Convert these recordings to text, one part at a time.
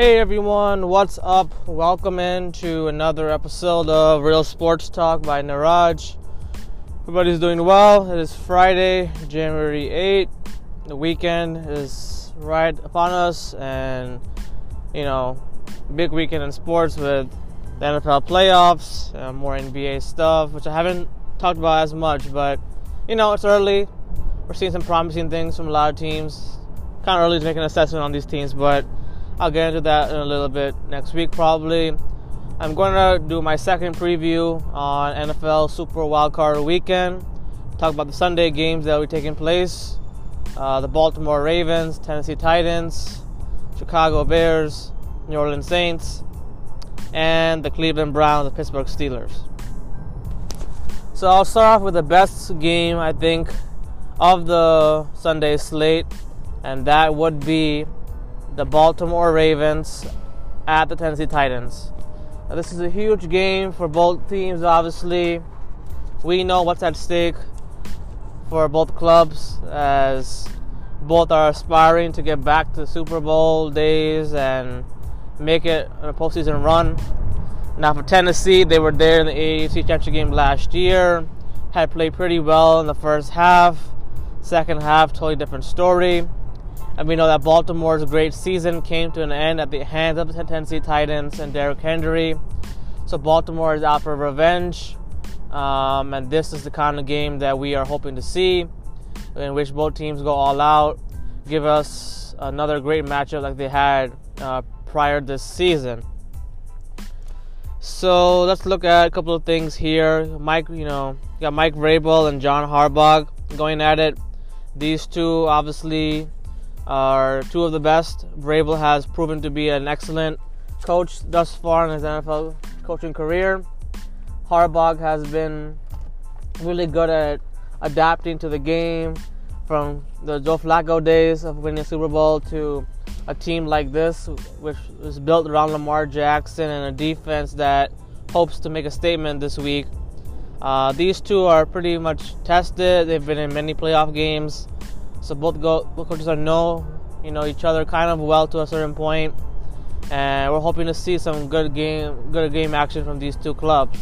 Hey everyone, what's up? Welcome in to another episode of Real Sports Talk by Niraj. Everybody's doing well. It is Friday, January 8th. The weekend is right upon us, and you know, big weekend in sports with the NFL playoffs, more NBA stuff, which I haven't talked about as much, but you know, it's early. We're seeing some promising things from a lot of teams. Kind of early to make an assessment on these teams, but I'll get into that in a little bit next week, probably. I'm going to do my second preview on NFL Super Wildcard Weekend. Talk about the Sunday games that will be taking place uh, the Baltimore Ravens, Tennessee Titans, Chicago Bears, New Orleans Saints, and the Cleveland Browns, the Pittsburgh Steelers. So I'll start off with the best game, I think, of the Sunday slate, and that would be the Baltimore Ravens at the Tennessee Titans. Now, this is a huge game for both teams, obviously. We know what's at stake for both clubs as both are aspiring to get back to Super Bowl days and make it a postseason run. Now, for Tennessee, they were there in the AFC Championship game last year, had played pretty well in the first half. Second half, totally different story. And we know that Baltimore's great season came to an end at the hands of the Tennessee Titans and Derrick Henry. So Baltimore is out for revenge. Um, and this is the kind of game that we are hoping to see, in which both teams go all out, give us another great matchup like they had uh, prior this season. So let's look at a couple of things here. Mike, you know, got Mike Vrabel and John Harbaugh going at it. These two obviously are two of the best. Vrabel has proven to be an excellent coach thus far in his NFL coaching career. Harbaugh has been really good at adapting to the game from the Joe Flacco days of winning Super Bowl to a team like this, which is built around Lamar Jackson and a defense that hopes to make a statement this week. Uh, these two are pretty much tested. They've been in many playoff games, so both, go, both coaches are know you know each other kind of well to a certain point, and we're hoping to see some good game good game action from these two clubs.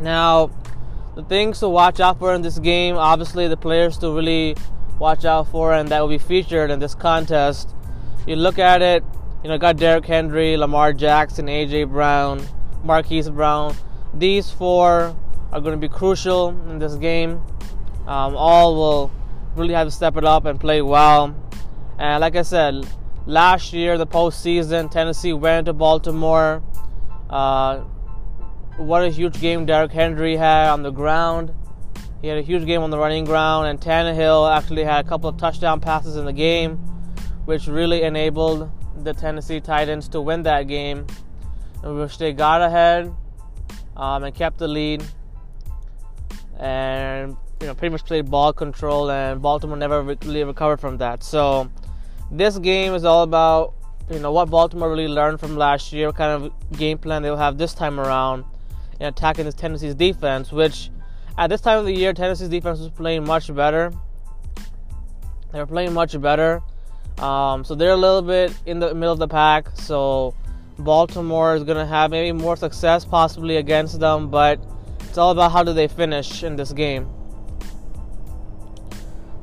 Now, the things to watch out for in this game, obviously, the players to really watch out for and that will be featured in this contest. You look at it, you know, got Derrick Henry, Lamar Jackson, AJ Brown, Marquise Brown. These four are going to be crucial in this game. Um, all will really have to step it up and play well. And like I said, last year, the postseason, Tennessee went to Baltimore. Uh, what a huge game Derrick Henry had on the ground. He had a huge game on the running ground, and Tannehill actually had a couple of touchdown passes in the game, which really enabled the Tennessee Titans to win that game, in which they got ahead um, and kept the lead, and you know pretty much played ball control, and Baltimore never really recovered from that. So this game is all about you know what Baltimore really learned from last year, what kind of game plan they'll have this time around in attacking this Tennessee's defense, which at this time of the year, Tennessee's defense was playing much better. They were playing much better. Um, so they're a little bit in the middle of the pack. So Baltimore is going to have maybe more success possibly against them, but it's all about how do they finish in this game.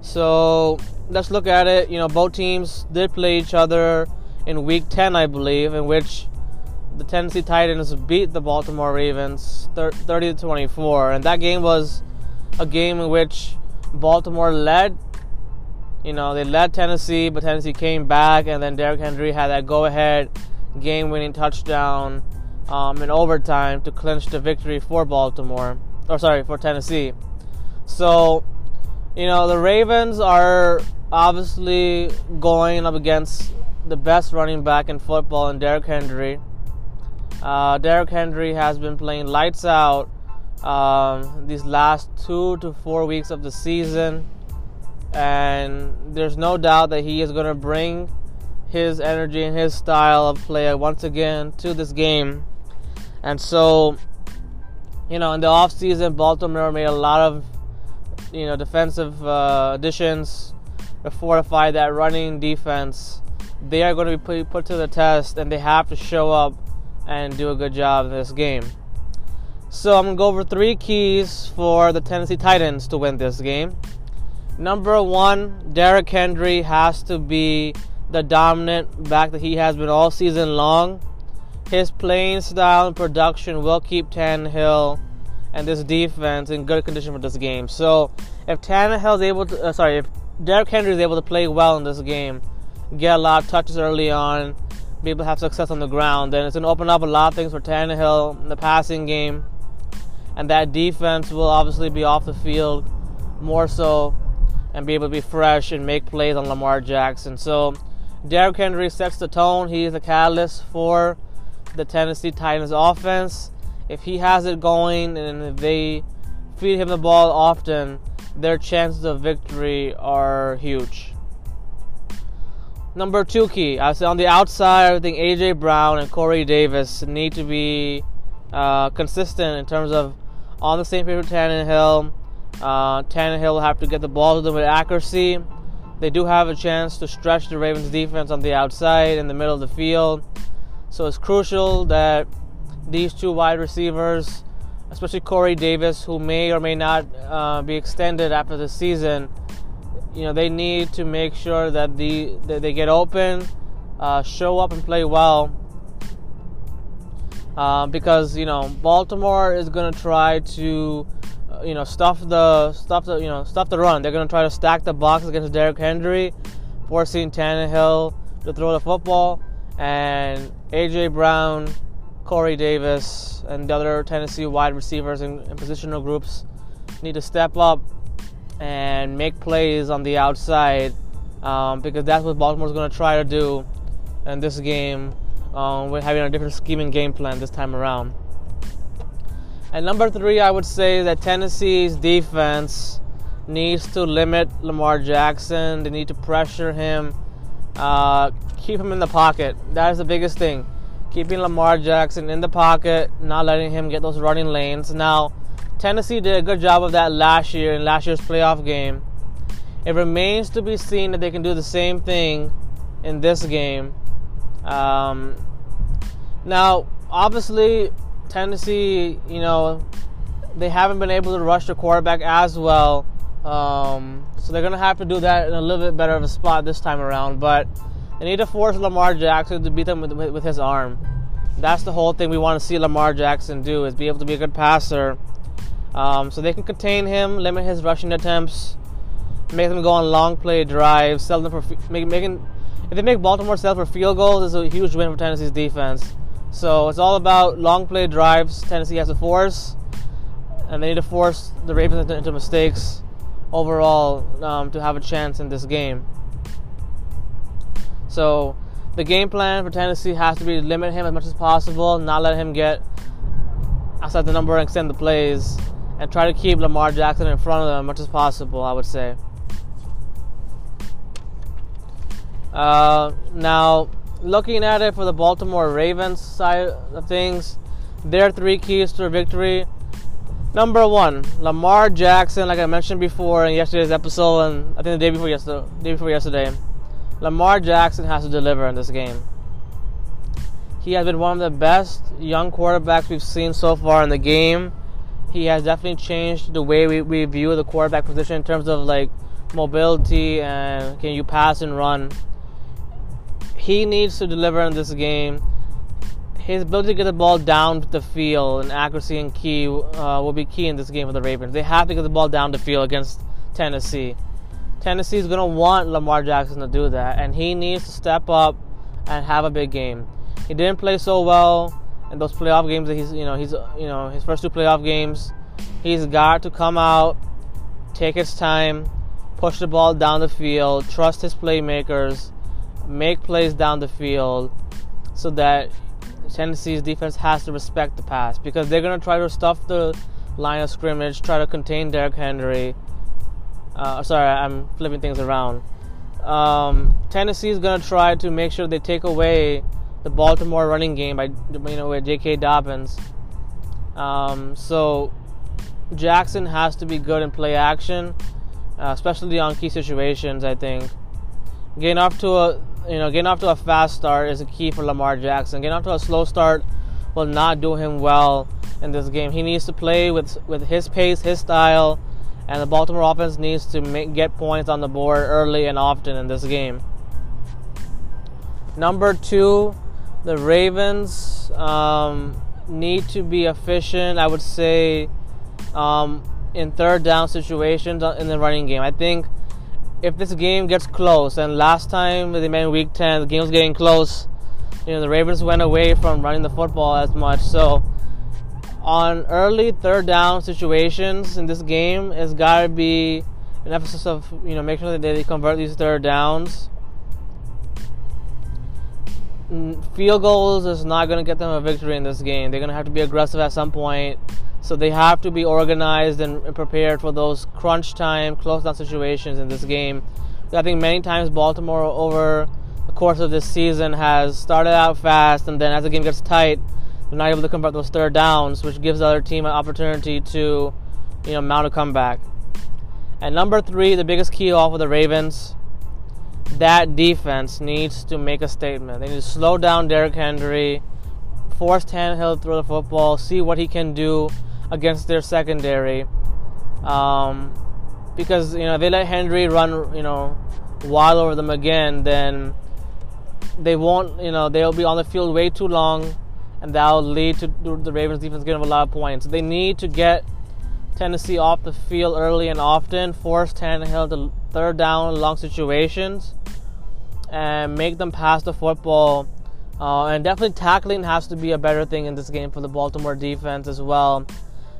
So let's look at it. You know, both teams did play each other in week 10, I believe, in which the Tennessee Titans beat the Baltimore Ravens 30 to 24, and that game was a game in which Baltimore led. You know, they led Tennessee, but Tennessee came back, and then Derrick Henry had that go-ahead game-winning touchdown um, in overtime to clinch the victory for Baltimore, or sorry, for Tennessee. So, you know, the Ravens are obviously going up against the best running back in football in Derrick Henry. Uh, Derrick Henry has been playing lights out um, these last two to four weeks of the season, and there's no doubt that he is going to bring his energy and his style of play once again to this game. And so, you know, in the offseason, Baltimore made a lot of, you know, defensive uh, additions to fortify that running defense they are going to be put, to the test and they have to show up and do a good job in this game. So I'm going to go over three keys for the Tennessee Titans to win this game. Number one, Derrick Henry has to be the dominant back that he has been all season long. His playing style and production will keep Tannehill and this defense in good condition for this game. So if Tannehill is able to, uh, sorry, if Derrick Henry is able to play well in this game, get a lot of touches early on, be able to have success on the ground, then it's going to open up a lot of things for Tannehill in the passing game. And that defense will obviously be off the field more so and be able to be fresh and make plays on Lamar Jackson. So Derrick Henry sets the tone. He is the catalyst for the Tennessee Titans offense. If he has it going and they feed him the ball often, their chances of victory are huge. Number two key, I say on the outside, I think AJ Brown and Corey Davis need to be uh, consistent in terms of on the same page with Tannehill. Uh, Tannehill will have to get the ball to them with accuracy. They do have a chance to stretch the Ravens defense on the outside in the middle of the field. So it's crucial that these two wide receivers, especially Corey Davis, who may or may not uh, be extended after the season, you know they need to make sure that the that they get open, uh, show up and play well. Uh, because you know Baltimore is going to try to, uh, you know, stuff the stuff the you know stuff the run. They're going to try to stack the box against Derrick Henry, forcing Tannehill to throw the football, and AJ Brown, Corey Davis, and the other Tennessee wide receivers and positional groups need to step up and make plays on the outside um, because that's what Baltimore's going to try to do in this game. Um, we're having a different scheming game plan this time around. And number three, I would say that Tennessee's defense needs to limit Lamar Jackson. They need to pressure him, uh, keep him in the pocket. That is the biggest thing. Keeping Lamar Jackson in the pocket, not letting him get those running lanes. Now, Tennessee did a good job of that last year in last year's playoff game. It remains to be seen that they can do the same thing in this game. Um, now, obviously, Tennessee, you know, they haven't been able to rush the quarterback as well. Um, so they're going to have to do that in a little bit better of a spot this time around. But they need to force Lamar Jackson to beat them with, with, with his arm. That's the whole thing we want to see Lamar Jackson do is be able to be a good passer um, so they can contain him, limit his rushing attempts, make them go on long play drives, sell them for make, making. If they make Baltimore sell for field goals, it's a huge win for Tennessee's defense. So it's all about long play drives. Tennessee has to force, and they need to force the Ravens into, into mistakes overall um, to have a chance in this game. So the game plan for Tennessee has to be to limit him as much as possible, not let him get outside the number and extend the plays and try to keep Lamar Jackson in front of them as much as possible, I would say. Uh, now, looking at it for the Baltimore Ravens side of things, their three keys to victory. Number one, Lamar Jackson, like I mentioned before in yesterday's episode, and I think the day before yesterday, day before yesterday, Lamar Jackson has to deliver in this game. He has been one of the best young quarterbacks we've seen so far in the game he has definitely changed the way we, we view the quarterback position in terms of like mobility and can you pass and run. He needs to deliver in this game. His ability to get the ball down the field and accuracy and key uh, will be key in this game for the Ravens. They have to get the ball down the field against Tennessee. Tennessee is going to want Lamar Jackson to do that, and he needs to step up and have a big game. He didn't play so well in those playoff games that he's you know he's you know his first two playoff games he's got to come out take his time push the ball down the field trust his playmakers make plays down the field so that Tennessee's defense has to respect the pass because they're going to try to stuff the line of scrimmage try to contain Derrick Henry uh, sorry I'm flipping things around um, Tennessee is going to try to make sure they take away the Baltimore running game by you know with J.K. Dobbins. Um, so Jackson has to be good in play action, uh, especially on key situations. I think getting off to a you know, getting off to a fast start is a key for Lamar Jackson. Getting off to a slow start will not do him well in this game. He needs to play with with his pace, his style, and the Baltimore offense needs to make, get points on the board early and often in this game. Number two, the Ravens um, need to be efficient. I would say um, in third down situations in the running game. I think if this game gets close, and last time they met in Week 10, the game was getting close. You know, the Ravens went away from running the football as much. So, on early third down situations in this game, it's got to be an emphasis of you know making sure that they convert these third downs. Field goals is not going to get them a victory in this game. They're going to have to be aggressive at some point. So they have to be organized and prepared for those crunch time, close down situations in this game. I think many times Baltimore over the course of this season has started out fast, and then as the game gets tight, they're not able to convert those third downs, which gives the other team an opportunity to, you know, mount a comeback. And number three, the biggest key off of the Ravens, that defense needs to make a statement. They need to slow down Derrick Henry, force Tannehill to throw the football, see what he can do against their secondary. Um, because you know if they let Henry run, you know, wild over them again, then they won't, you know, they'll be on the field way too long, and that'll lead to the Ravens defense getting a lot of points. They need to get Tennessee off the field early and often, force Tannehill to third down long situations, and make them pass the football. Uh, and definitely tackling has to be a better thing in this game for the Baltimore defense as well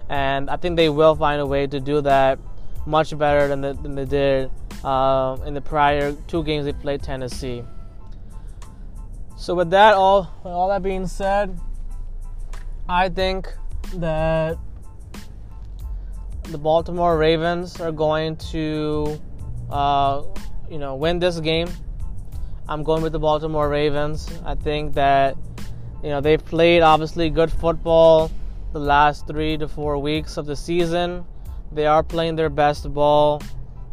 and I think they will find a way to do that much better than, the, than they did uh, in the prior two games they played Tennessee. So with that all, with all that being said, I think that the Baltimore Ravens are going to, uh, you know, win this game. I'm going with the Baltimore Ravens. I think that, you know, they've played obviously good football the last three to four weeks of the season. They are playing their best ball.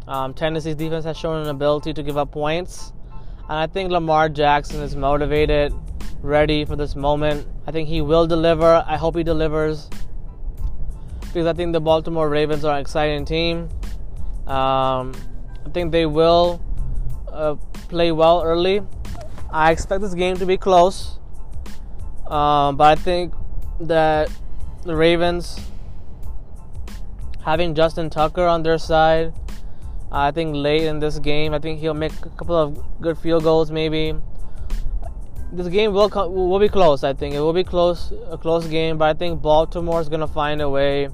Um, Tennessee's defense has shown an ability to give up points. And I think Lamar Jackson is motivated, ready for this moment. I think he will deliver. I hope he delivers. Because I think the Baltimore Ravens are an exciting team. Um, I think they will uh, play well early. I expect this game to be close. Um, but I think that the Ravens having Justin Tucker on their side. I think late in this game, I think he'll make a couple of good field goals. Maybe this game will will be close. I think it will be close, a close game. But I think Baltimore is gonna find a way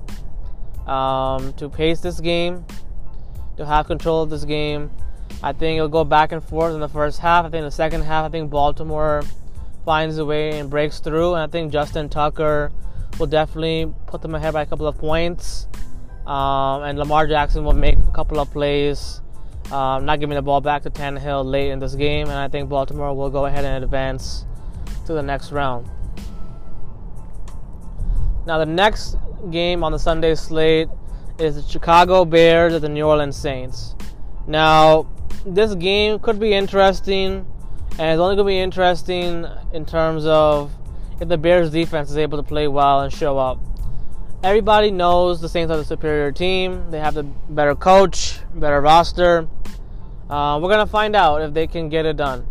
um, to pace this game, to have control of this game. I think it'll go back and forth in the first half. I think in the second half, I think Baltimore finds a way and breaks through. And I think Justin Tucker will definitely put them ahead by a couple of points. Um, and Lamar Jackson will make a couple of plays, um, not giving the ball back to Tannehill late in this game. And I think Baltimore will go ahead and advance to the next round. Now, the next game on the Sunday slate is the Chicago Bears at the New Orleans Saints. Now, this game could be interesting, and it's only going to be interesting in terms of if the Bears defense is able to play well and show up. Everybody knows the Saints are the superior team. They have the better coach, better roster. Uh, we're gonna find out if they can get it done,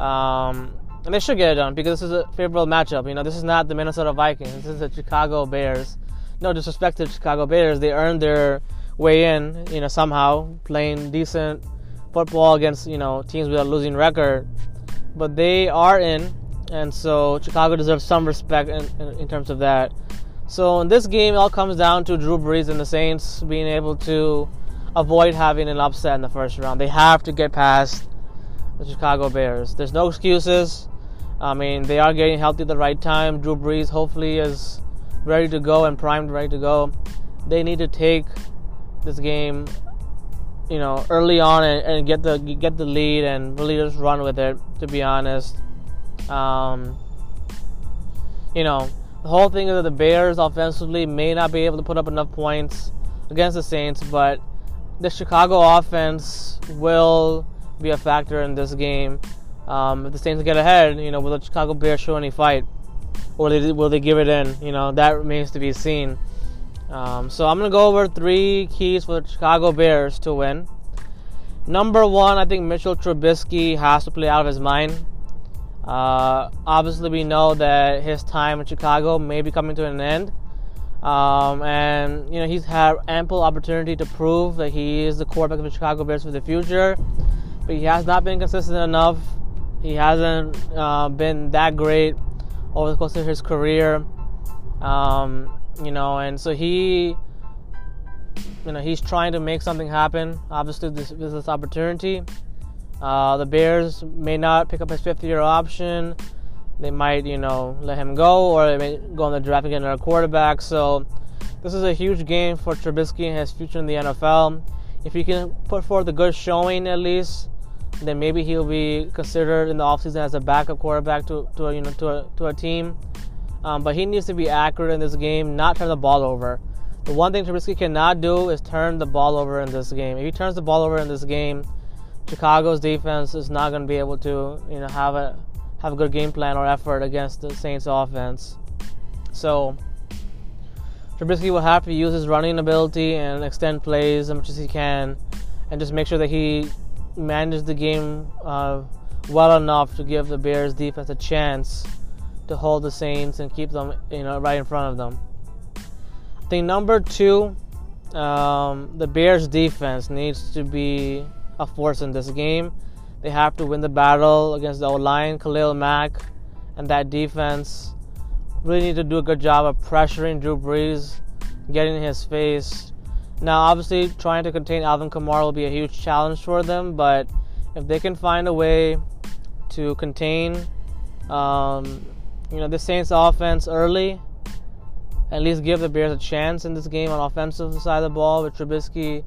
um, and they should get it done because this is a favorable matchup. You know, this is not the Minnesota Vikings. This is the Chicago Bears. No disrespect to the Chicago Bears, they earned their way in. You know, somehow playing decent football against you know teams with a losing record, but they are in and so Chicago deserves some respect in, in, in, terms of that. So in this game, it all comes down to Drew Brees and the Saints being able to avoid having an upset in the first round. They have to get past the Chicago Bears. There's no excuses. I mean, they are getting healthy at the right time. Drew Brees hopefully is ready to go and primed, ready to go. They need to take this game, you know, early on and, and get the get the lead and really just run with it. To be honest. Um, you know, the whole thing is that the Bears offensively may not be able to put up enough points against the Saints, but the Chicago offense will be a factor in this game. Um, if the Saints get ahead, you know, will the Chicago Bears show any fight, or will they, will they give it in? You know, that remains to be seen. Um, so I'm gonna go over three keys for the Chicago Bears to win. Number one, I think Mitchell Trubisky has to play out of his mind. Uh, obviously, we know that his time in Chicago may be coming to an end. Um, and you know he's had ample opportunity to prove that he is the quarterback of the Chicago Bears for the future, but he has not been consistent enough. He hasn't uh, been that great over the course of his career, um, you know, and so he, you know, he's trying to make something happen. Obviously, this, this, this opportunity. Uh, the Bears may not pick up his fifth-year option they might, you know, let him go or they may go on the draft get another quarterback. So this is a huge game for Trubisky and his future in the NFL. If he can put forth a good showing at least, then maybe he'll be considered in the offseason as a backup quarterback to, to a, you know to a, to a team. Um, but he needs to be accurate in this game, not turn the ball over. The one thing Trubisky cannot do is turn the ball over in this game. If he turns the ball over in this game, Chicago's defense is not going to be able to, you know, have a have a good game plan or effort against the Saints offense. So Trubisky will have to use his running ability and extend plays as much as he can, and just make sure that he manages the game uh, well enough to give the Bears defense a chance to hold the Saints and keep them, you know, right in front of them. I think number two, um, the Bears defense needs to be a force in this game. They have to win the battle against the O line, Khalil Mack, and that defense. Really need to do a good job of pressuring Drew Brees, getting in his face. Now, obviously, trying to contain Alvin Kamara will be a huge challenge for them, but if they can find a way to contain, um, you know, the Saints' offense early, at least give the Bears a chance in this game on offensive side of the ball with Trubisky,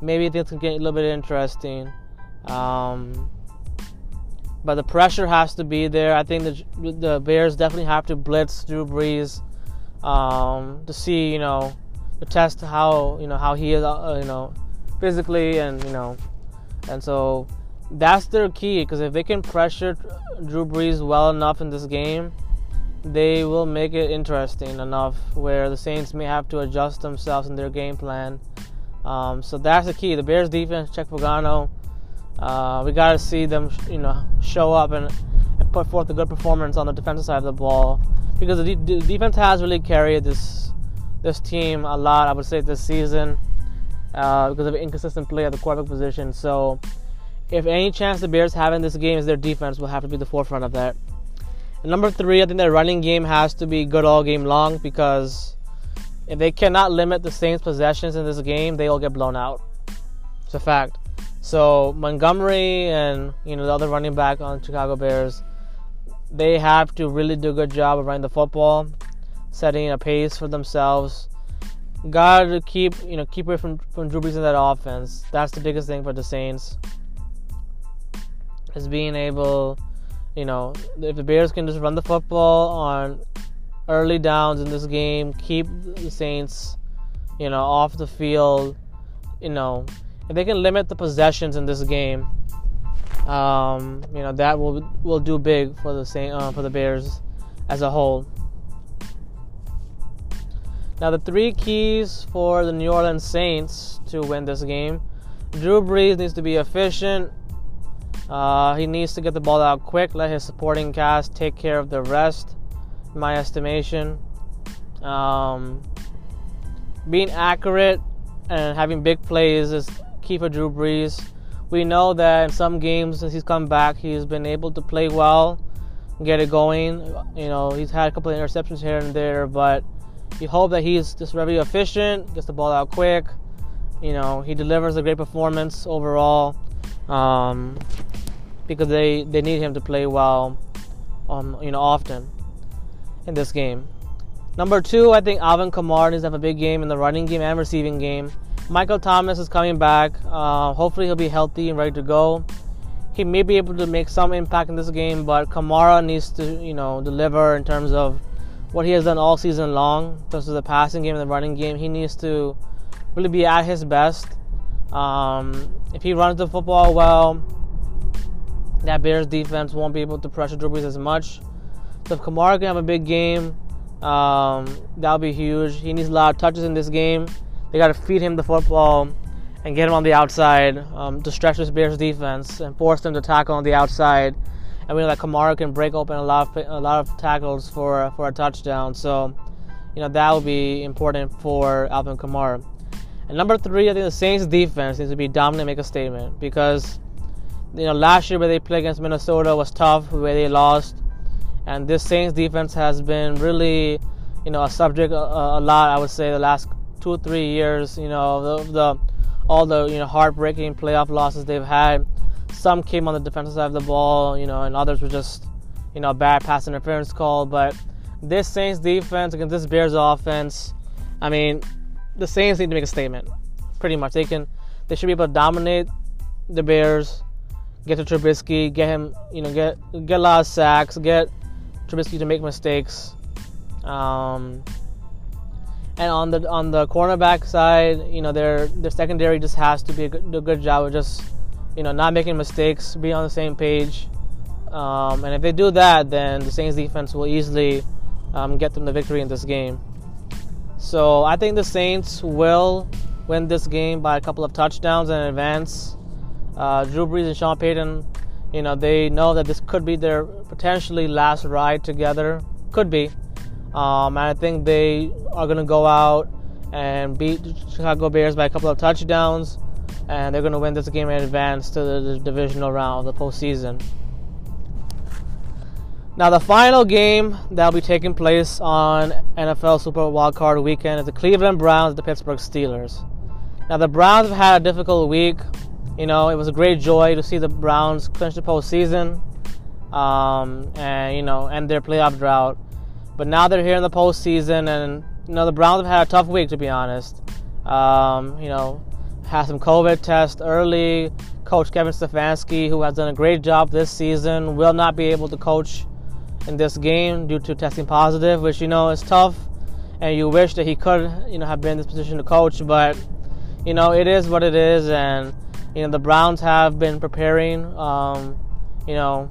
maybe things can get a little bit interesting. Um, but the pressure has to be there. I think the the Bears definitely have to blitz Drew Brees um, to see, you know, to test how you know how he is, uh, you know, physically and you know, and so that's their key because if they can pressure Drew Brees well enough in this game, they will make it interesting enough where the Saints may have to adjust themselves in their game plan. Um, so that's the key. The Bears defense, Chuck Pagano, uh, we got to see them, you know, show up and, and, put forth a good performance on the defensive side of the ball because the, de- the, defense has really carried this this team a lot. I would say this season uh, because of inconsistent play at the quarterback position. So, if any chance the Bears have in this game is their defense will have to be the forefront of that. And number three, I think their running game has to be good all game long because if they cannot limit the Saints' possessions in this game, they will get blown out. It's a fact. So Montgomery and you know the other running back on Chicago Bears, they have to really do a good job of running the football, setting a pace for themselves. Got to keep you know keep away from from Drew Brees in that offense. That's the biggest thing for the Saints. Is being able, you know, if the Bears can just run the football on early downs in this game, keep the Saints, you know, off the field, you know, if they can limit the possessions in this game, um, you know that will will do big for the same uh, for the Bears as a whole. Now the three keys for the New Orleans Saints to win this game: Drew Brees needs to be efficient. Uh, he needs to get the ball out quick. Let his supporting cast take care of the rest. My estimation, um, being accurate and having big plays is key for Drew Brees. We know that in some games since he's come back, he's been able to play well, get it going. You know, he's had a couple of interceptions here and there, but you hope that he's just very efficient, gets the ball out quick. You know, he delivers a great performance overall um, because they, they need him to play well, um, you know, often in this game. Number two, I think Alvin Kamara needs to have a big game in the running game and receiving game. Michael Thomas is coming back. Uh, hopefully, he'll be healthy and ready to go. He may be able to make some impact in this game, but Kamara needs to, you know, deliver in terms of what he has done all season long. This is the passing game and the running game. He needs to really be at his best. Um, if he runs the football well, that Bears defense won't be able to pressure Drew Brees as much. So if Kamara can have a big game, um, that'll be huge. He needs a lot of touches in this game. They got to feed him the football and get him on the outside um, to stretch this Bears defense and force them to tackle on the outside. And we know that Kamara can break open a lot of a lot of tackles for for a touchdown. So, you know that will be important for Alvin Kamara. And number three, I think the Saints defense needs to be dominant, make a statement because you know last year where they played against Minnesota was tough, where they lost, and this Saints defense has been really you know a subject a, a lot. I would say the last two three years. You know the, the all the you know heartbreaking playoff losses they've had. Some came on the defensive side of the ball, you know, and others were just you know bad pass interference call. But this Saints defense against this Bears offense, I mean, the Saints need to make a statement. Pretty much, they can, they should be able to dominate the Bears, get to Trubisky, get him, you know, get get a lot of sacks, get Trubisky to make mistakes. Um, and on the on the cornerback side, you know, their their secondary just has to be a good, a good job of just, you know, not making mistakes, be on the same page. Um, and if they do that, then the Saints defense will easily um, get them the victory in this game. So I think the Saints will win this game by a couple of touchdowns in advance. Uh, Drew Brees and Sean Payton, you know, they know that this could be their potentially last ride together. Could be. Um, and I think they are going to go out and beat Chicago Bears by a couple of touchdowns. And they're going to win this game in advance to the, divisional round, the postseason. Now, the final game that will be taking place on NFL Super Wildcard weekend is the Cleveland Browns and the Pittsburgh Steelers. Now, the Browns have had a difficult week. You know, it was a great joy to see the Browns clinch the postseason um, and, you know, end their playoff drought. But now they're here in the postseason, and, you know, the Browns have had a tough week, to be honest. Um, you know, had some COVID tests early. Coach Kevin Stefanski, who has done a great job this season, will not be able to coach in this game due to testing positive, which you know is tough, and you wish that he could you know have been in this position to coach, but you know it is what it is, and you know the Browns have been preparing, um, you know,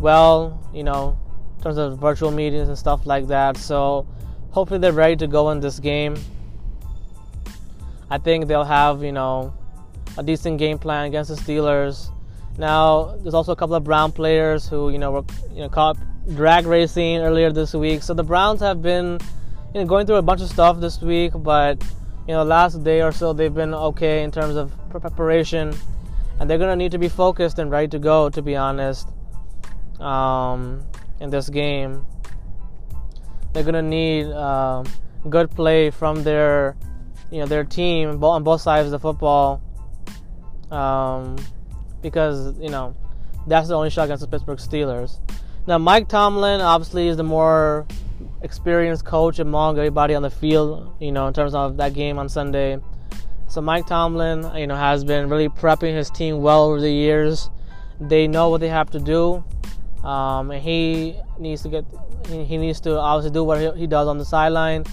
well, you know, in terms of virtual meetings and stuff like that. So hopefully they're ready to go in this game. I think they'll have you know a decent game plan against the Steelers. Now, there's also a couple of Brown players who, you know, were you know caught drag racing earlier this week. So the Browns have been you know, going through a bunch of stuff this week, but you know, last day or so they've been okay in terms of preparation, and they're gonna need to be focused and ready to go. To be honest, um, in this game, they're gonna need uh, good play from their you know their team on both sides of the football, um, because you know that's the only shot against the Pittsburgh Steelers. Now, Mike Tomlin obviously is the more experienced coach among everybody on the field, you know, in terms of that game on Sunday. So Mike Tomlin, you know, has been really prepping his team well over the years. They know what they have to do, um, and he needs to get. He needs to obviously do what he does on the sideline,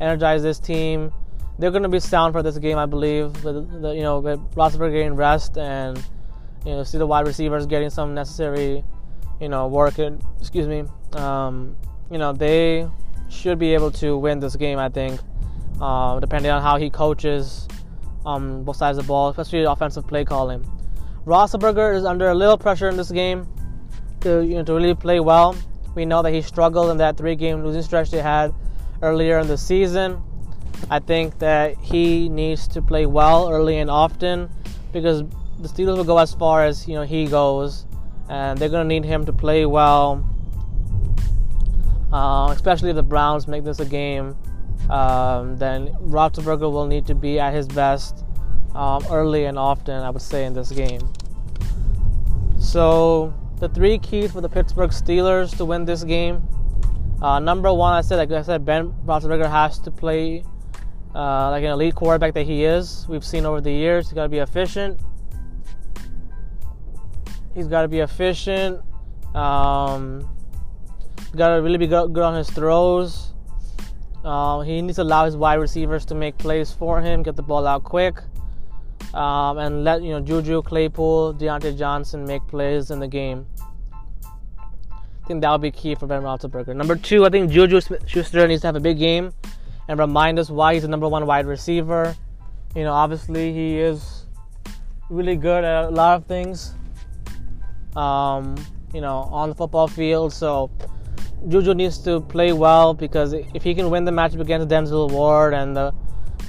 energize this team. They're going to be sound for this game, I believe. With the, you know, with Roethlisberger getting rest and you know, see the wide receivers getting some necessary you know, work it. Excuse me. Um, you know, they should be able to win this game. I think, uh, depending on how he coaches um, both sides of the ball, especially offensive play calling. Roethlisberger is under a little pressure in this game to you know to really play well. We know that he struggled in that three-game losing stretch they had earlier in the season. I think that he needs to play well early and often because the Steelers will go as far as you know he goes and they're going to need him to play well, uh, especially if the Browns make this a game. Um, then Roethlisberger will need to be at his best um, early and often, I would say, in this game. So the three keys for the Pittsburgh Steelers to win this game. Uh, number one, I said, like I said, Ben Roethlisberger has to play uh, like an elite quarterback that he is. We've seen over the years, he's got to be efficient. He's got to be efficient. Um, got to really be good, on his throws. Uh, he needs to allow his wide receivers to make plays for him, get the ball out quick. um, and let you know Juju, Claypool, Diontae Johnson make plays in the game. I think that would be key for Ben Roethlisberger. Number two, I think Juju Schuster needs to have a big game and remind us why he's the number one wide receiver. You know, obviously he is really good at a lot of things. Um, you know, on the football field. So Juju needs to play well because if he can win the matchup against Denzel Ward and the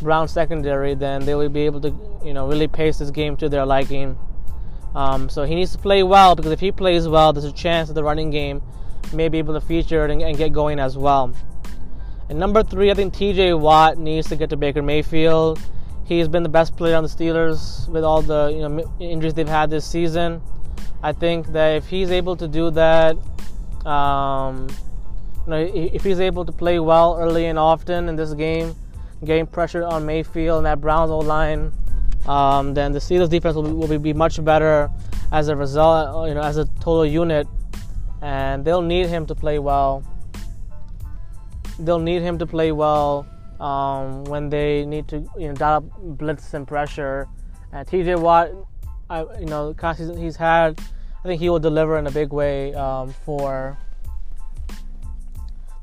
Brown secondary, then they will be able to, you know, really pace this game to their liking. Um, so he needs to play well because if he plays well, there's a chance that the running game may be able to feature and, and get going as well. And number three, I think TJ Watt needs to get to Baker Mayfield. He's been the best player on the Steelers with all the you know injuries they've had this season. I think that if he's able to do that, um, you know, if he's able to play well early and often in this game, getting pressure on Mayfield and that Browns O line, um, then the Steelers defense will, be, will be much better as a result, you know, as a total unit, and they'll need him to play well. They'll need him to play well um, when they need to, you know, dial up blitz and pressure. And TJ Watt, I, you know, the case he's had, I think he will deliver in a big way um, for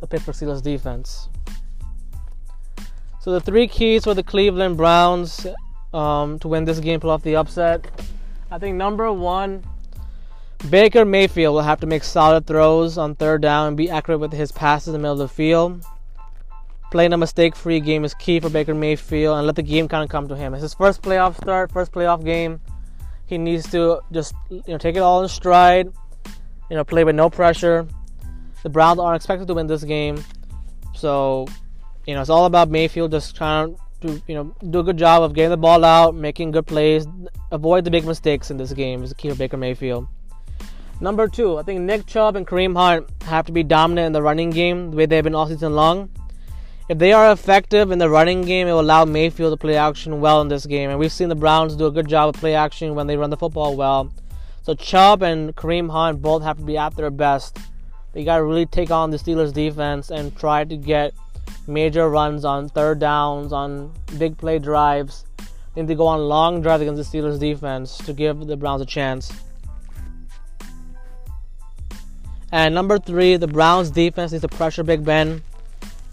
the Pittsburgh Steelers defense. So the three keys for the Cleveland Browns um, to win this game, pull off the upset. I think number one, Baker Mayfield will have to make solid throws on third down and be accurate with his passes in the middle of the field. Playing a mistake-free game is key for Baker Mayfield, and let the game kind of come to him. It's his first playoff start, first playoff game. He needs to just you know take it all in stride. You know, play with no pressure. The Browns aren't expected to win this game, so you know, it's all about Mayfield just trying to, you know, do a good job of getting the ball out, making good plays, avoid the big mistakes in this game is the key for Baker Mayfield. Number two, I think Nick Chubb and Kareem Hunt have to be dominant in the running game the way they've been all season long. If they are effective in the running game, it will allow Mayfield to play action well in this game. And we've seen the Browns do a good job of play action when they run the football well. So Chubb and Kareem Hunt both have to be at their best. They got to really take on the Steelers defense and try to get major runs on third downs, on big play drives. They need to go on long drives against the Steelers defense to give the Browns a chance. And number three, the Browns defense needs to pressure Big Ben,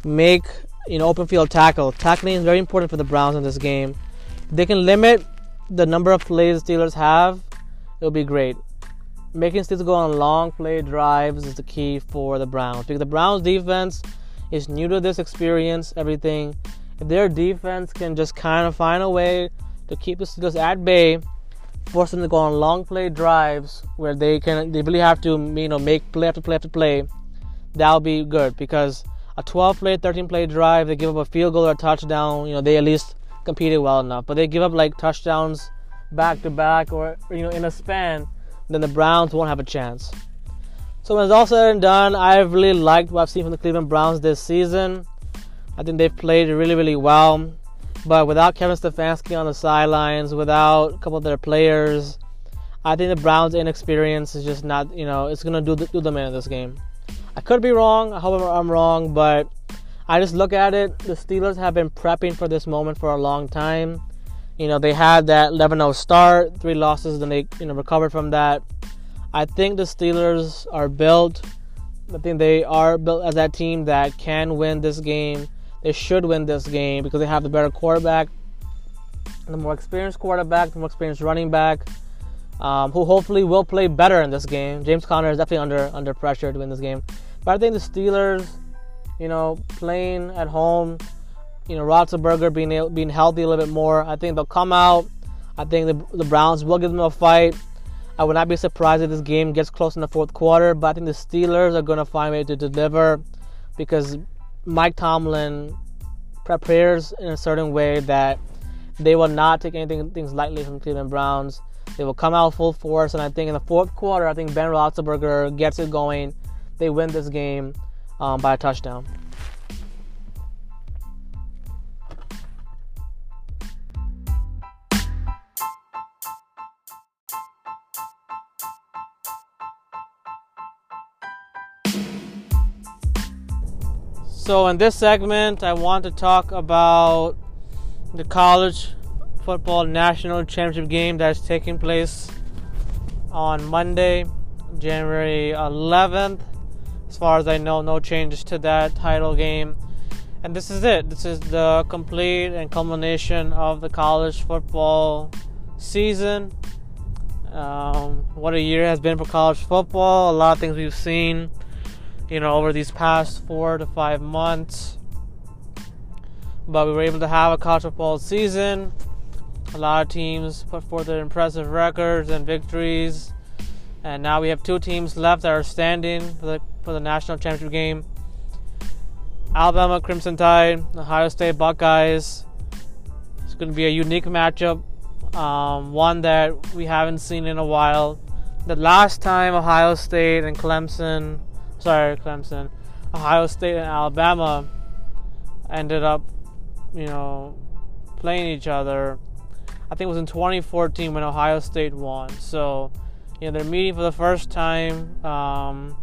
make you know open field tackle. Tackling is very important for the Browns in this game. If they can limit the number of plays the Steelers have, it'll be great. Making Steelers go on long play drives is the key for the Browns because the Browns defense is new to this experience, everything. If their defense can just kind of find a way to keep the Steelers at bay, force them to go on long play drives where they can they really have to you know make play after play after play, that'll be good because a 12 play, 13 play drive, they give up a field goal or a touchdown, you know, they at least competed well enough. But they give up like touchdowns back to back or you know in a span, then the Browns won't have a chance. So when it's all said and done, I've really liked what I've seen from the Cleveland Browns this season. I think they've played really, really well. But without Kevin Stefanski on the sidelines, without a couple of their players, I think the Browns' inexperience is just not, you know, it's gonna do the, do them in this game. I could be wrong. However, I'm wrong, but I just look at it. The Steelers have been prepping for this moment for a long time. You know, they had that 11-0 start, three losses, then they, you know, recovered from that. I think the Steelers are built. I think they are built as that team that can win this game. They should win this game because they have the better quarterback, the more experienced quarterback, the more experienced running back, um, who hopefully will play better in this game. James Conner is definitely under under pressure to win this game, but I think the Steelers, you know, playing at home, you know, Roethlisberger being being healthy a little bit more, I think they'll come out. I think the the Browns will give them a fight. I would not be surprised if this game gets close in the fourth quarter, but I think the Steelers are going to find a way to deliver because Mike Tomlin prepares in a certain way that they will not take anything things lightly from Cleveland Browns. They will come out full force, and I think in the fourth quarter, I think Ben Roethlisberger gets it going. They win this game um, by a touchdown. So, in this segment, I want to talk about the college football national championship game that's taking place on Monday, January 11th. As far as I know, no changes to that title game. And this is it. This is the complete and culmination of the college football season. Um, what a year has been for college football. A lot of things we've seen, you know, over these past four to five months. But we were able to have a college football season. A lot of teams put forth their impressive records and victories. And now we have two teams left that are standing for the, for the national championship game. Alabama Crimson Tide, Ohio State Buckeyes. It's going to be a unique matchup um, one that we haven't seen in a while. The last time Ohio State and Clemson, sorry, Clemson, Ohio State and Alabama ended up, you know, playing each other. I think it was in 2014 when Ohio State won. So, you know, they're meeting for the first time um,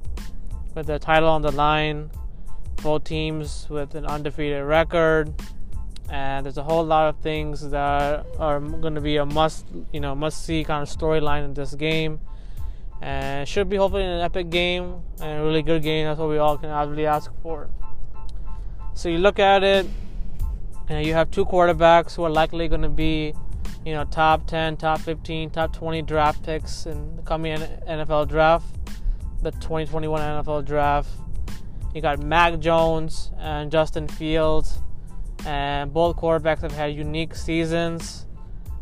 with the title on the line. Both teams with an undefeated record and there's a whole lot of things that are going to be a must you know must see kind of storyline in this game and should be hopefully an epic game and a really good game. That's what we all can obviously ask for. So you look at it and you have two quarterbacks who are likely going to be you know top 10 top 15 top 20 draft picks in the coming nfl draft. The 2021 nfl draft. You got mac jones and justin fields and both quarterbacks have had unique seasons.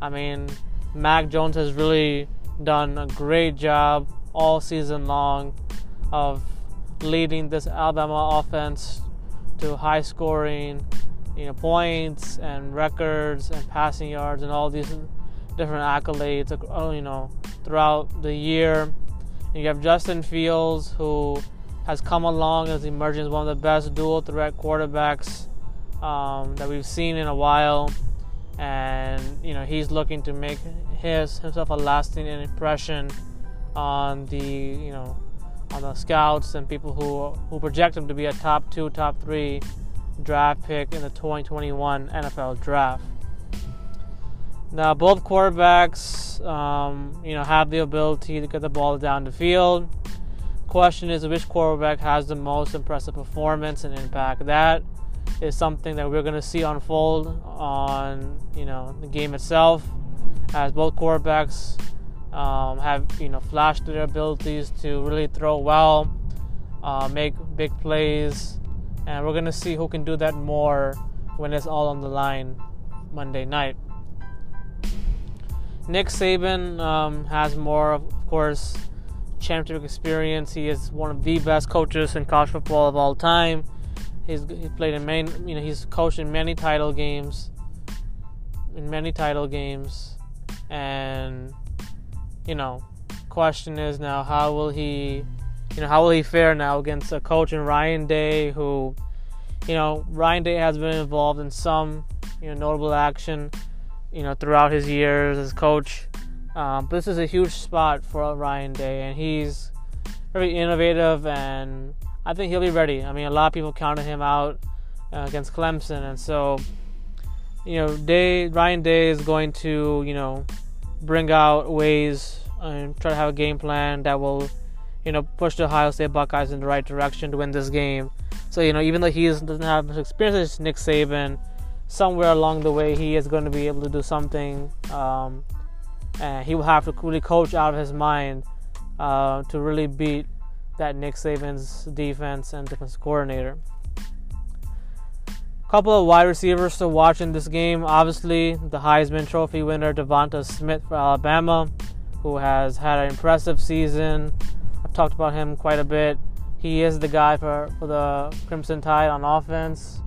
I mean, Mac Jones has really done a great job all season long of leading this Alabama offense to high scoring, you know, points and records and passing yards and all these different accolades, uh, you know, throughout the year. And you have Justin Fields, who has come along as emerging as one of the best dual threat quarterbacks um, that we've seen in a while, and you know he's looking to make his himself a lasting impression on the you know on the scouts and people who who project him to be a top two, top three draft pick in the 2021 NFL draft. Now, both quarterbacks, um, you know, have the ability to get the ball down the field. Question is, which quarterback has the most impressive performance and impact? That is something that we're going to see unfold on you know the game itself, as both quarterbacks um, have you know flashed their abilities to really throw well, uh, make big plays, and we're going to see who can do that more when it's all on the line Monday night. Nick Saban um, has more, of course, championship experience. He is one of the best coaches in college football of all time. He's he's played in many, you know, he's coached in many title games, in many title games, and you know, question is now how will he, you know, how will he fare now against a coach in Ryan Day who, you know, Ryan Day has been involved in some, you know, notable action, you know, throughout his years as coach. Um, this is a huge spot for Ryan Day, and he's very innovative and I think he'll be ready. I mean, a lot of people counted him out uh, against Clemson, and so you know, Day Ryan Day is going to you know bring out ways and try to have a game plan that will you know push the Ohio State Buckeyes in the right direction to win this game. So you know, even though he doesn't have much experience as Nick Saban, somewhere along the way he is going to be able to do something. Um, and he will have to really coach out of his mind uh, to really beat that Nick Saban's defense and defense coordinator. Couple of wide receivers to watch in this game. Obviously, the Heisman Trophy winner Devonta Smith for Alabama, who has had an impressive season. I've talked about him quite a bit. He is the guy for, for the Crimson Tide on offense.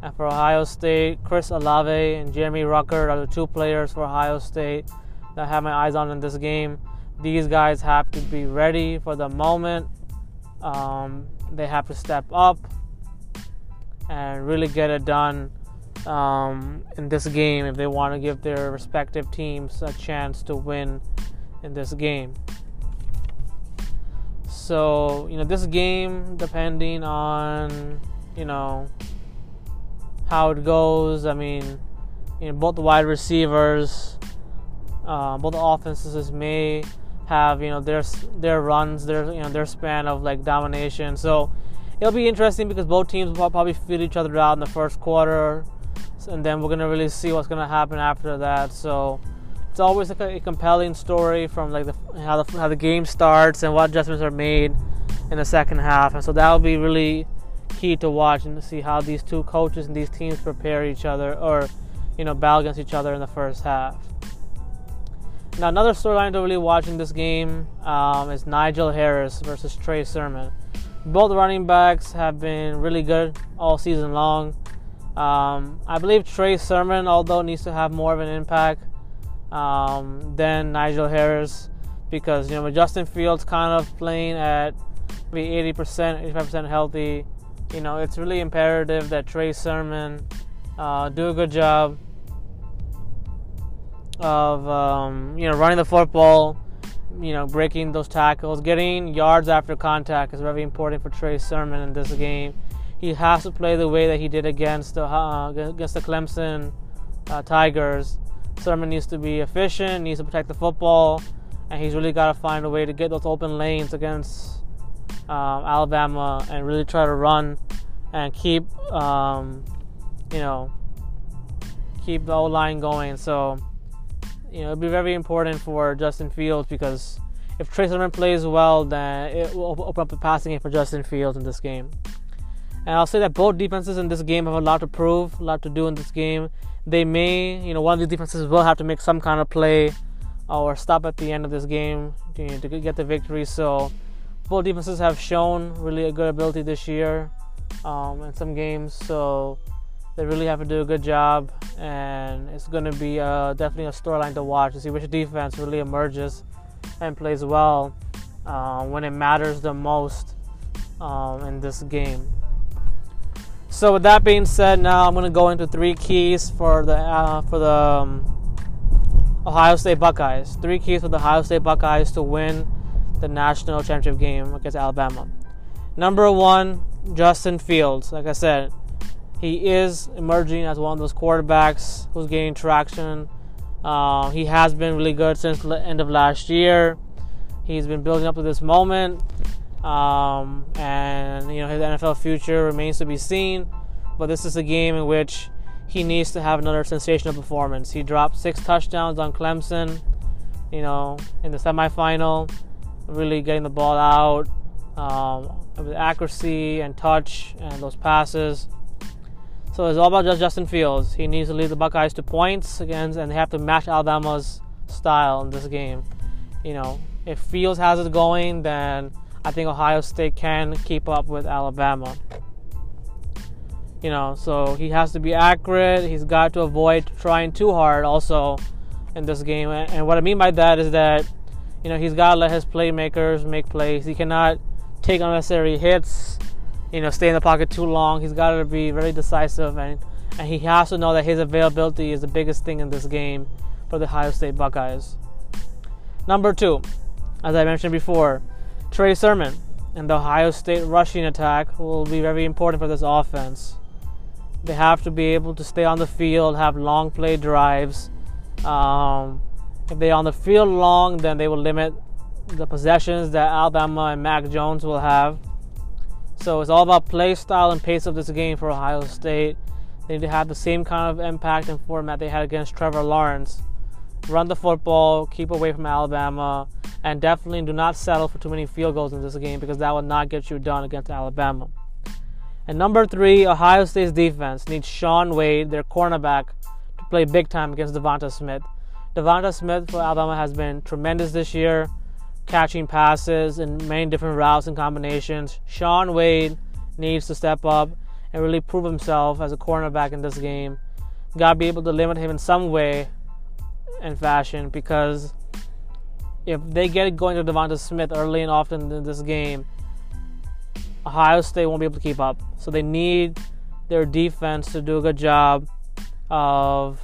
And for Ohio State, Chris Olave and Jeremy Ruckert are the two players for Ohio State that I have my eyes on in this game. These guys have to be ready for the moment um, they have to step up and really get it done um, in this game if they want to give their respective teams a chance to win in this game. So, you know, this game, depending on, you know, how it goes, I mean, you know, both the wide receivers, uh, both offenses may have you know their their runs, their you know their span of like domination. So it'll be interesting because both teams will probably feel each other out in the first quarter, and then we're gonna really see what's gonna happen after that. So it's always like a, compelling story from like the, how the how the game starts and what adjustments are made in the second half, and so that will be really key to watch and to see how these two coaches and these teams prepare each other or you know battle against each other in the first half. Now another storyline to really watch in this game um, is Najee Harris versus Trey Sermon. Both running backs have been really good all season long. Um, I believe Trey Sermon, although needs to have more of an impact um, than Najee Harris, because you know Justin Fields kind of playing at maybe 80%, 85% healthy, you know it's really imperative that Trey Sermon uh, do a good job of um, you know running the football, you know breaking those tackles, getting yards after contact is very important for Trey Sermon in this game. He has to play the way that he did against the uh, against the Clemson uh, Tigers. Sermon needs to be efficient, needs to protect the football, and he's really got to find a way to get those open lanes against um, Alabama and really try to run and keep um, you know keep the O line going. So you know, it'll be very important for Justin Fields because if Trey Sermon plays well, then it will open up the passing game for Justin Fields in this game. And I'll say that both defenses in this game have a lot to prove, a lot to do in this game. They may, you know, one of these defenses will have to make some kind of play or stop at the end of this game to, you know, to get the victory. So both defenses have shown really a good ability this year um, in some games. So they really have to do a good job, and it's going to be uh, definitely a storyline to watch to see which defense really emerges and plays well uh, when it matters the most um, in this game. So, with that being said, now I'm going to go into three keys for the uh, for the um, Ohio State Buckeyes. Three keys for the Ohio State Buckeyes to win the national championship game against Alabama. Number one, Justin Fields. Like I said, he is emerging as one of those quarterbacks who's gaining traction. Uh, he has been really good since the end of last year. He's been building up to this moment, um, and you know his NFL future remains to be seen. But this is a game in which he needs to have another sensational performance. He dropped six touchdowns on Clemson, you know, in the semifinal, really getting the ball out um, with accuracy and touch and those passes. So it's all about just Justin Fields. He needs to lead the Buckeyes to points and they have to match Alabama's style in this game. You know, if Fields has it going, then I think Ohio State can keep up with Alabama. You know, so he has to be accurate. He's got to avoid trying too hard also in this game. And what I mean by that is that, you know, he's got to let his playmakers make plays. He cannot take unnecessary hits you know, stay in the pocket too long. He's got to be very decisive, and and he has to know that his availability is the biggest thing in this game for the Ohio State Buckeyes. Number two, as I mentioned before, Trey Sermon and the Ohio State rushing attack will be very important for this offense. They have to be able to stay on the field, have long play drives. Um, if they're on the field long, then they will limit the possessions that Alabama and Mac Jones will have. So it's all about play style and pace of this game for Ohio State. They need to have the same kind of impact and format they had against Trevor Lawrence. Run the football, keep away from Alabama, and definitely do not settle for too many field goals in this game because that will not get you done against Alabama. And number three, Ohio State's defense needs Shaun Wade, their cornerback, to play big time against Devonta Smith. Devonta Smith for Alabama has been tremendous this year catching passes and many different routes and combinations. Shaun Wade needs to step up and really prove himself as a cornerback in this game. Got to be able to limit him in some way and fashion because if they get it going to Devonta Smith early and often in this game, Ohio State won't be able to keep up. So they need their defense to do a good job of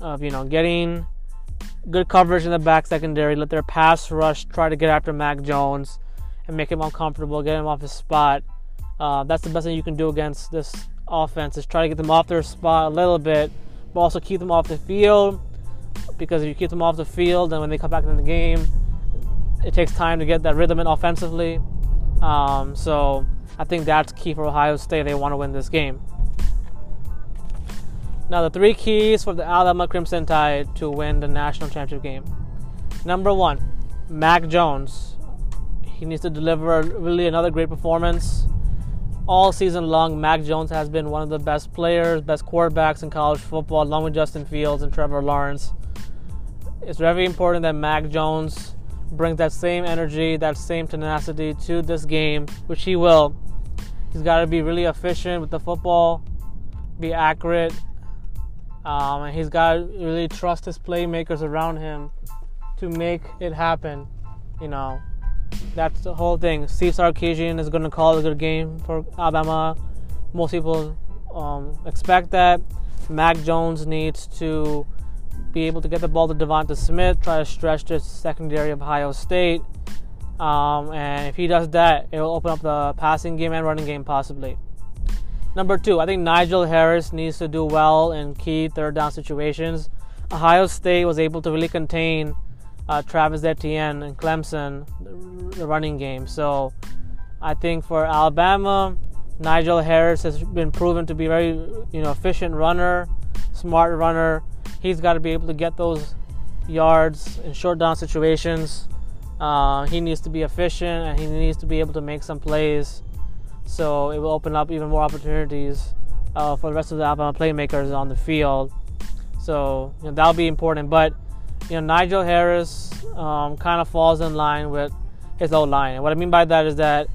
of you know getting good coverage in the back secondary. Let their pass rush try to get after Mac Jones and make him uncomfortable, get him off his spot. Uh, that's the best thing you can do against this offense is try to get them off their spot a little bit, but also keep them off the field because if you keep them off the field, then when they come back into the game, it takes time to get that rhythm in offensively. Um, so I think that's key for Ohio State. They want to win this game. Now, the three keys for the Alabama Crimson Tide to win the national championship game. Number one, Mac Jones. He needs to deliver really another great performance. All season long, Mac Jones has been one of the best players, best quarterbacks in college football, along with Justin Fields and Trevor Lawrence. It's very important that Mac Jones brings that same energy, that same tenacity to this game, which he will. He's got to be really efficient with the football, be accurate, um, and he's got to really trust his playmakers around him to make it happen. You know, that's the whole thing. Steve Sarkisian is going to call a good game for Alabama. Most people um, expect that. Mac Jones needs to be able to get the ball to Devonta Smith, try to stretch the secondary of Ohio State. Um, and if he does that, it will open up the passing game and running game possibly. Number two, I think Najee Harris needs to do well in key third down situations. Ohio State was able to really contain uh, Travis Etienne and Clemson, the running game. So I think for Alabama, Najee Harris has been proven to be very, you know, efficient runner, smart runner. He's got to be able to get those yards in short down situations. Uh, he needs to be efficient and he needs to be able to make some plays so it will open up even more opportunities uh, for the rest of the Alabama playmakers on the field. So you know, that'll be important. But you know, Najee Harris um, kind of falls in line with his old line. And what I mean by that is that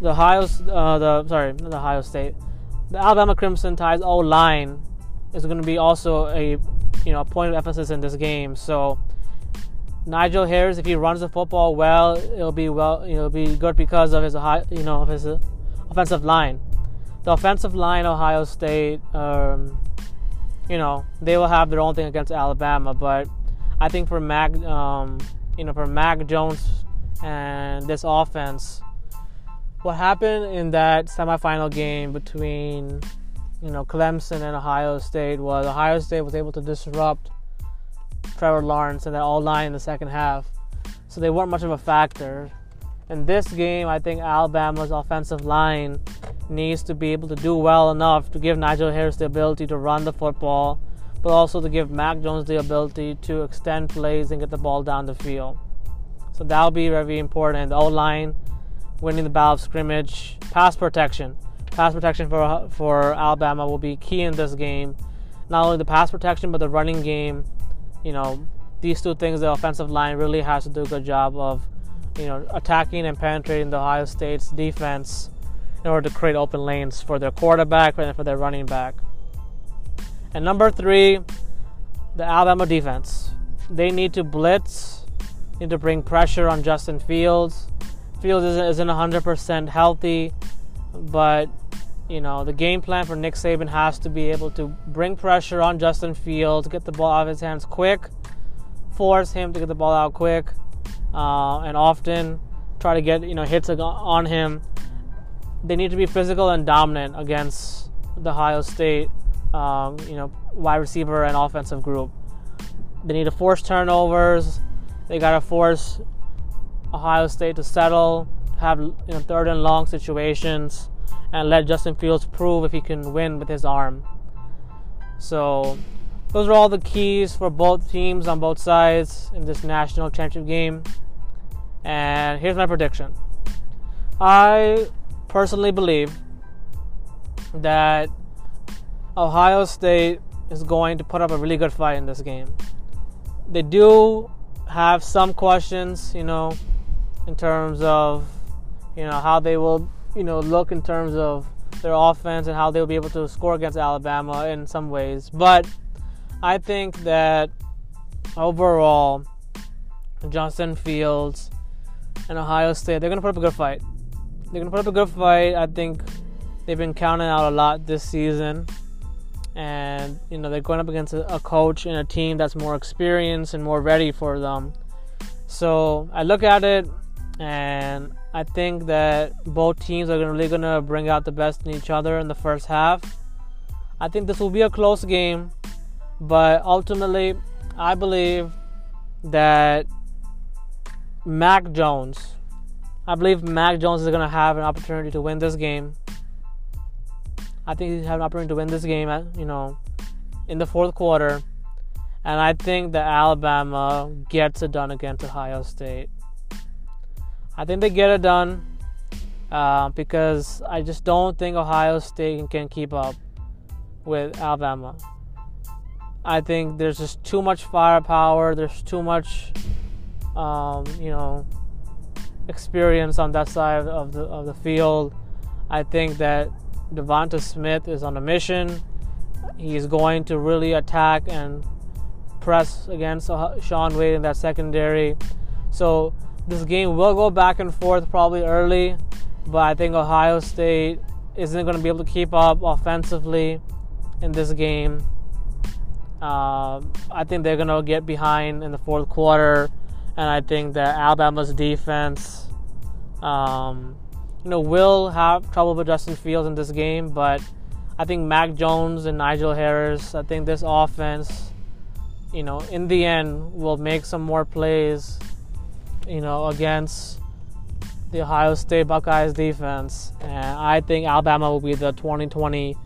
the Ohio, uh, the sorry, the Ohio State, the Alabama Crimson Tide's old line is going to be also a you know a point of emphasis in this game. So Najee Harris, if he runs the football well, it'll be well, it'll be good because of his high, you know, of his offensive line. The offensive line, Ohio State, um, you know, they will have their own thing against Alabama. But I think for Mac, um, you know, for Mac Jones and this offense, what happened in that semifinal game between, you know, Clemson and Ohio State was Ohio State was able to disrupt Trevor Lawrence and that O line in the second half. So they weren't much of a factor in this game, I think Alabama's offensive line needs to be able to do well enough to give Najee Harris the ability to run the football, but also to give Mac Jones the ability to extend plays and get the ball down the field. So that'll be very important. The O line winning the battle of scrimmage, pass protection. Pass protection for for Alabama will be key in this game. Not only the pass protection, but the running game. You know, these two things the offensive line really has to do a good job of you know, attacking and penetrating the Ohio State's defense in order to create open lanes for their quarterback and for their running back. And number three, the Alabama defense. They need to blitz, need to bring pressure on Justin Fields. Fields isn't, isn't 100% healthy, but you know the game plan for Nick Saban has to be able to bring pressure on Justin Fields, get the ball out of his hands quick, force him to get the ball out quick, uh, and often try to get you know hits on him. They need to be physical and dominant against the Ohio State um, you know wide receiver and offensive group. They need to force turnovers. They got to force Ohio State to settle, have you know, third and long situations, and let Justin Fields prove if he can win with his arm. So, those are all the keys for both teams on both sides in this national championship game. And here's my prediction. I personally believe that Ohio State is going to put up a really good fight in this game. They do have some questions, you know, in terms of, you know, how they will, you know, look in terms of their offense and how they'll be able to score against Alabama in some ways. But I think that overall, Justin Fields and Ohio State, they're going to put up a good fight. They're going to put up a good fight. I think they've been counting out a lot this season. And, you know, they're going up against a, coach and a team that's more experienced and more ready for them. So I look at it and I think that both teams are really going to bring out the best in each other in the first half. I think this will be a close game, But ultimately, I believe that Mac Jones, I believe Mac Jones is going to have an opportunity to win this game. I think he's have an opportunity to win this game, at, you know, in the fourth quarter. And I think that Alabama gets it done against Ohio State. I think they get it done uh, because I just don't think Ohio State can keep up with Alabama. I think there's just too much firepower. There's too much, um, you know, experience on that side of the of the field. I think that Devonta Smith is on a mission. He's going to really attack and press against Shaun Wade in that secondary. So this game will go back and forth probably early, but I think Ohio State isn't going to be able to keep up offensively in this game. Uh, I think they're going to get behind in the fourth quarter, and I think that Alabama's defense, um, you know, will have trouble with Justin Fields in this game, but I think Mac Jones and Najee Harris, I think this offense, you know, in the end will make some more plays you know, against the Ohio State Buckeyes defense. And I think Alabama will be the 2020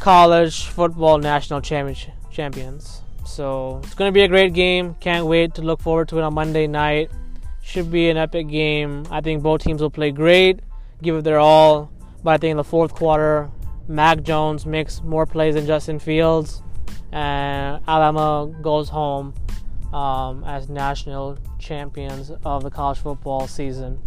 college football national champions. So it's going to be a great game. Can't wait to look forward to it on Monday night. Should be an epic game. I think both teams will play great, give it their all. But I think in the fourth quarter, Mac Jones makes more plays than Justin Fields, and Alabama goes home um, as national champions of the college football season.